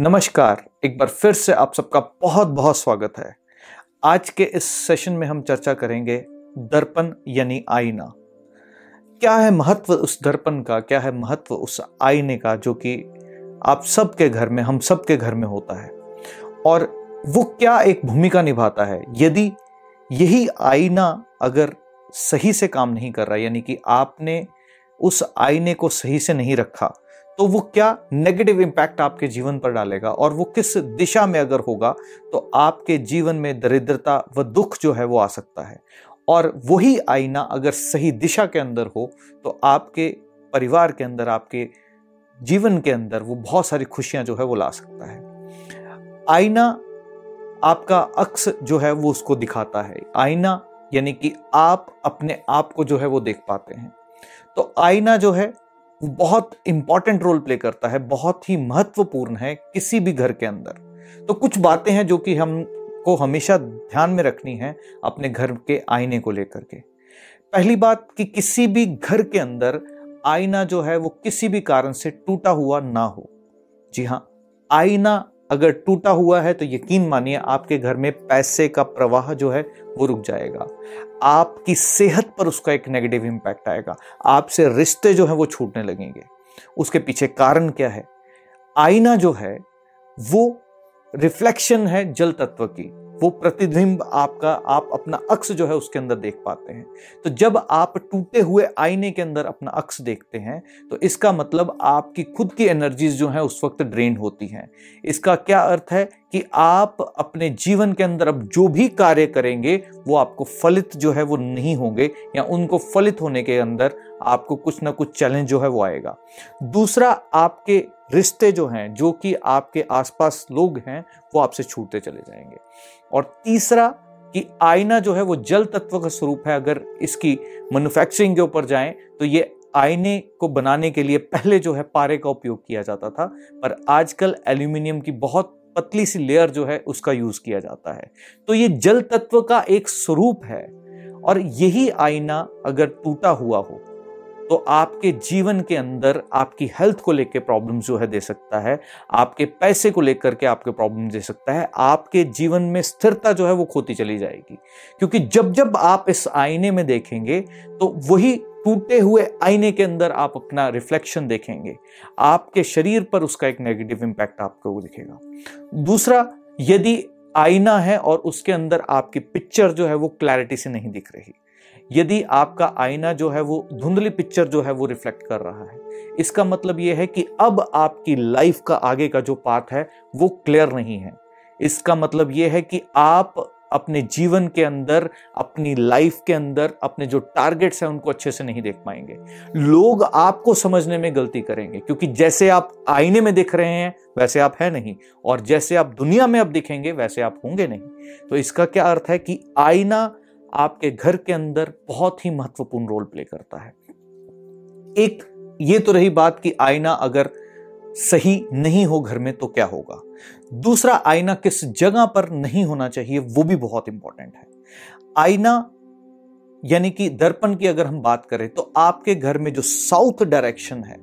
नमस्कार। एक बार फिर से आप सबका बहुत बहुत स्वागत है। आज के इस सेशन में हम चर्चा करेंगे दर्पण यानी आईना। क्या है महत्व उस दर्पण का? क्या है महत्व उस आईने का जो कि आप सबके घर में, हम सबके घर में होता है? और वो क्या एक भूमिका निभाता है? यदि यही आईना अगर सही से काम नहीं कर रहा, यानी कि आपने उस आईने को सही से नहीं रखा तो वो क्या नेगेटिव इंपैक्ट आपके जीवन पर डालेगा और वो किस दिशा में अगर होगा तो आपके जीवन में दरिद्रता व दुख जो है वो आ सकता है। और वही आईना अगर सही दिशा के अंदर हो तो आपके परिवार के अंदर, आपके जीवन के अंदर वो बहुत सारी खुशियाँ जो है वो ला सकता है। आईना आपका अक्स जो है वो उसको दिखाता है। आईना यानी कि आप अपने आप को जो है वो देख पाते हैं। तो आईना जो है बहुत इंपॉर्टेंट रोल प्ले करता है, बहुत ही महत्वपूर्ण है किसी भी घर के अंदर। तो कुछ बातें हैं जो कि हम को हमेशा ध्यान में रखनी है अपने घर के आईने को लेकर के। पहली बात कि किसी भी घर के अंदर आईना जो है वो किसी भी कारण से टूटा हुआ ना हो। जी हाँ आईना अगर टूटा हुआ है तो यकीन मानिए आपके घर में पैसे का प्रवाह जो है, वो रुक जाएगा। आपकी सेहत पर उसका एक नेगेटिव इंपैक्ट आएगा। आपसे रिश्ते जो है, वो छूटने लगेंगे। उसके पीछे कारण क्या है? आईना जो है, वो रिफ्लेक्शन है जल तत्व की। वो प्रतिबिंब आपका, आप अपना अक्स जो है उसके अंदर देख पाते हैं। तो जब आप टूटे हुए आईने के अंदर अपना अक्स देखते हैं तो इसका मतलब आपकी खुद की एनर्जीज जो है उस वक्त ड्रेन होती हैं। इसका क्या अर्थ है कि आप अपने जीवन के अंदर अब जो भी कार्य करेंगे, वो आपको फलित जो है वो नहीं होंगे, या उनको फलित होने के अंदर आपको कुछ ना कुछ चैलेंज जो है वो आएगा। दूसरा, आपके रिश्ते जो हैं, जो कि आपके आसपास लोग हैं, वो आपसे छूटते चले जाएँगे। और तीसरा, कि आईना जो है वो जल तत्व का स्वरूप है, अगर इसकी मैन्युफैक्चरिंग के ऊपर जाएँ तो ये आईने को बनाने के लिए पहले जो है पारे का उपयोग किया जाता था, पर आजकल एल्यूमिनियम की बहुत पतली सी लेयर जो है उसका यूज़ किया जाता है। तो ये जल तत्व का एक स्वरूप है, और यही आईना अगर टूटा हुआ हो तो आपके जीवन के अंदर आपकी हेल्थ को लेकर प्रॉब्लम जो है दे सकता है, आपके पैसे को लेकर के आपके प्रॉब्लम दे सकता है, आपके जीवन में स्थिरता जो है वो खोती चली जाएगी। क्योंकि जब जब आप इस आईने में देखेंगे तो वही टूटे हुए आईने के अंदर आप अपना रिफ्लेक्शन देखेंगे। आपके शरीर पर उसका एक नेगेटिव इंपैक्ट आपको दिखेगा। दूसरा, यदि आईना है और उसके अंदर आपकी पिक्चर जो है वो क्लैरिटी से नहीं दिख रही यदि आपका आईना जो है वो धुंधली पिक्चर जो है वो रिफ्लेक्ट कर रहा है। इसका मतलब यह है कि अब आपकी लाइफ का आगे का जो पाथ है, वो क्लियर नहीं है। इसका मतलब यह है कि आप अपने जीवन के अंदर, अपनी लाइफ के अंदर, अपने जो टारगेट्स हैं, उनको अच्छे से नहीं देख पाएँगे। लोग आपको समझने में गलती करेंगे, क्योंकि जैसे आप आईने में दिख रहे हैं, वैसे आप है नहीं, और जैसे आप दुनिया में अब दिखेंगे, वैसे आप होंगे नहीं। तो इसका क्या अर्थ है कि आईना आपके घर के अंदर बहुत ही महत्वपूर्ण रोल प्ले करता है। एक, ये तो रही बात कि आईना अगर सही नहीं हो घर में तो क्या होगा? दूसरा, आईना किस जगह पर नहीं होना चाहिए वो भी बहुत इंपॉर्टेंट है। आईना यानी कि दर्पण की अगर हम बात करें तो आपके घर में जो साउथ डायरेक्शन है,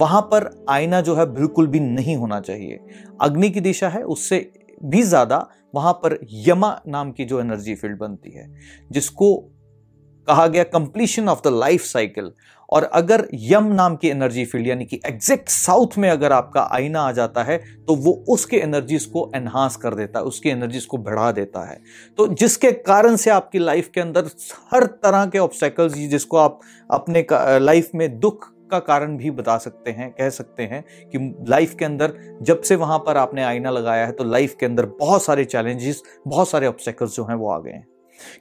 वहाँ पर आईना जो है बिल्कुल भी नहीं होना चाहिए। अग्नि की दिशा है, उससे भी ज़्यादा वहाँ पर यमा नाम की जो एनर्जी फ़ील्ड बनती है, जिसको कहा गया completion of the life cycle और अगर यम नाम की एनर्जी फ़ील्ड यानी कि एग्जैक्ट साउथ में अगर आपका आईना आ जाता है तो वो उसके एनर्जीज को एनहांस कर देता है, उसकी एनर्जीज को बढ़ा देता है। तो जिसके कारण से आपकी लाइफ के अंदर हर तरह के ऑब्स्टेकल्स जिसको आप अपने लाइफ में दुख का कारण भी बता सकते हैं, कह सकते हैं कि लाइफ के अंदर जब से वहाँ पर आपने आईना लगाया है तो लाइफ के अंदर बहुत सारे चैलेंजेस, बहुत सारे ऑब्स्टेकल्स जो हैं वो आ गए हैं।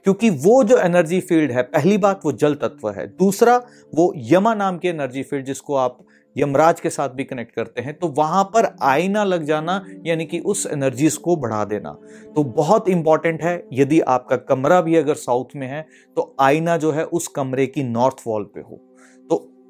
क्योंकि वो जो एनर्जी फ़ील्ड है, पहली बात वो जल तत्व है, दूसरा वो यमा नाम की एनर्जी फ़ील्ड जिसको आप यमराज के साथ भी कनेक्ट करते हैं तो वहाँ पर आईना लग जाना, यानी कि उस एनर्जीज को बढ़ा देना। तो बहुत इंपॉर्टेंट है, यदि आपका कमरा भी अगर साउथ में है तो आईना जो है उस कमरे की नॉर्थ वॉल पे हो।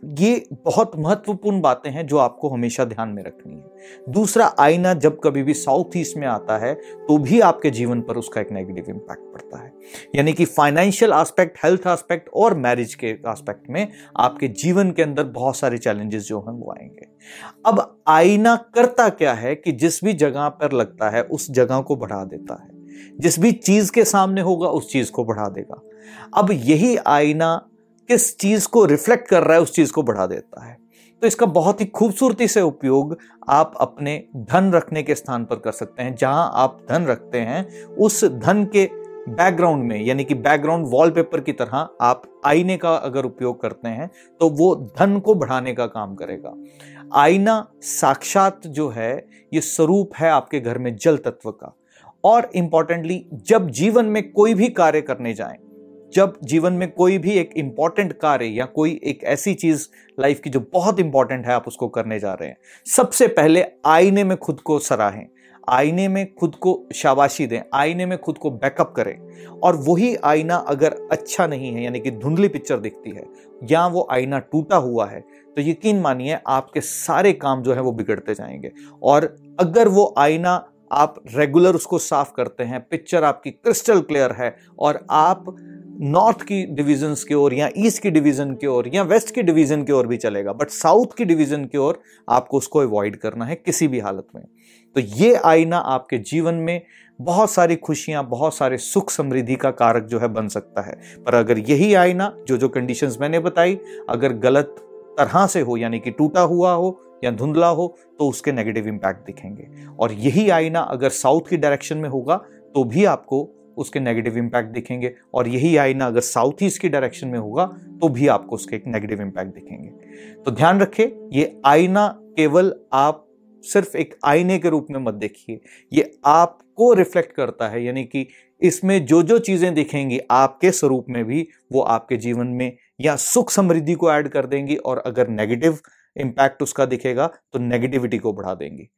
ये बहुत महत्वपूर्ण बातें हैं जो आपको हमेशा ध्यान में रखनी है। दूसरा, आईना जब कभी भी साउथ ईस्ट में आता है तो भी आपके जीवन पर उसका एक नेगेटिव इंपैक्ट पड़ता है। यानी कि फाइनेंशियल एस्पेक्ट हेल्थ एस्पेक्ट और मैरिज के एस्पेक्ट में आपके जीवन के अंदर बहुत सारे चैलेंजेस जो हैं, वो आएँगे। अब आईना करता क्या है कि जिस भी जगह पर लगता है, उस जगह को बढ़ा देता है। जिस भी चीज़ के सामने होगा, उस चीज़ को बढ़ा देगा। अब यही आईना किस चीज़ को रिफ्लेक्ट कर रहा है, उस चीज़ को बढ़ा देता है। तो इसका बहुत ही खूबसूरती से उपयोग आप अपने धन रखने के स्थान पर कर सकते हैं। जहाँ आप धन रखते हैं, उस धन के बैकग्राउंड में, यानी कि बैकग्राउंड वॉलपेपर की तरह आप आईने का अगर उपयोग करते हैं तो वो धन को बढ़ाने का काम करेगा। आईना साक्षात जो है, ये स्वरूप है आपके घर में जल तत्व का। और इंपॉर्टेंटली जब जीवन में कोई भी कार्य करने जाएँ जब जीवन में कोई भी एक इंपॉर्टेंट कार्य या कोई एक ऐसी चीज़ लाइफ की जो बहुत इंपॉर्टेंट है, आप उसको करने जा रहे हैं। सबसे पहले आईने में खुद को सराहें। आईने में खुद को शाबाशी दें। आईने में खुद को बैकअप करें। और वही आईना अगर अच्छा नहीं है, यानी कि धुंधली पिक्चर दिखती है, या वो आईना टूटा हुआ है तो यकीन मानिए आपके सारे काम जो है वो बिगड़ते जाएँगे। और अगर वो आईना आप रेगुलर उसको साफ़ करते हैं पिक्चर आपकी क्रिस्टल क्लियर है और आप नॉर्थ की डिवीज़न की ओर या ईस्ट की डिवीज़न की ओर या वेस्ट की डिवीज़न की ओर भी चलेगा बट साउथ की डिवीज़न की ओर आपको उसको अवॉइड करना है किसी भी हालत में। तो ये आईना आपके जीवन में बहुत सारी खुशियाँ, बहुत सारे सुख समृद्धि का कारक जो है बन सकता है। पर अगर यही आईना जो जो कंडीशंस मैंने बताई, अगर गलत तरह से हो, यानी कि टूटा हुआ हो या धुंधला हो तो उसके नेगेटिव इंपैक्ट दिखेंगे। और यही आईना अगर साउथ की डायरेक्शन में होगा तो भी आपको उसके नेगेटिव इंपैक्ट दिखेंगे। और यही आईना अगर साउथ ईस्ट की डायरेक्शन में होगा तो भी आपको उसके एक नेगेटिव इंपैक्ट दिखेंगे। तो ध्यान रखें ये आईना केवल आप सिर्फ़ एक आईने के रूप में मत देखिए। ये आपको रिफ्लेक्ट करता है, यानी कि इसमें जो जो चीज़ें दिखेंगी, आपके स्वरूप में भी वो आपके जीवन में या सुख समृद्धि को ऐड कर देंगी। और अगर नेगेटिव इंपैक्ट उसका दिखेगा तो नेगेटिविटी को बढ़ा देंगी।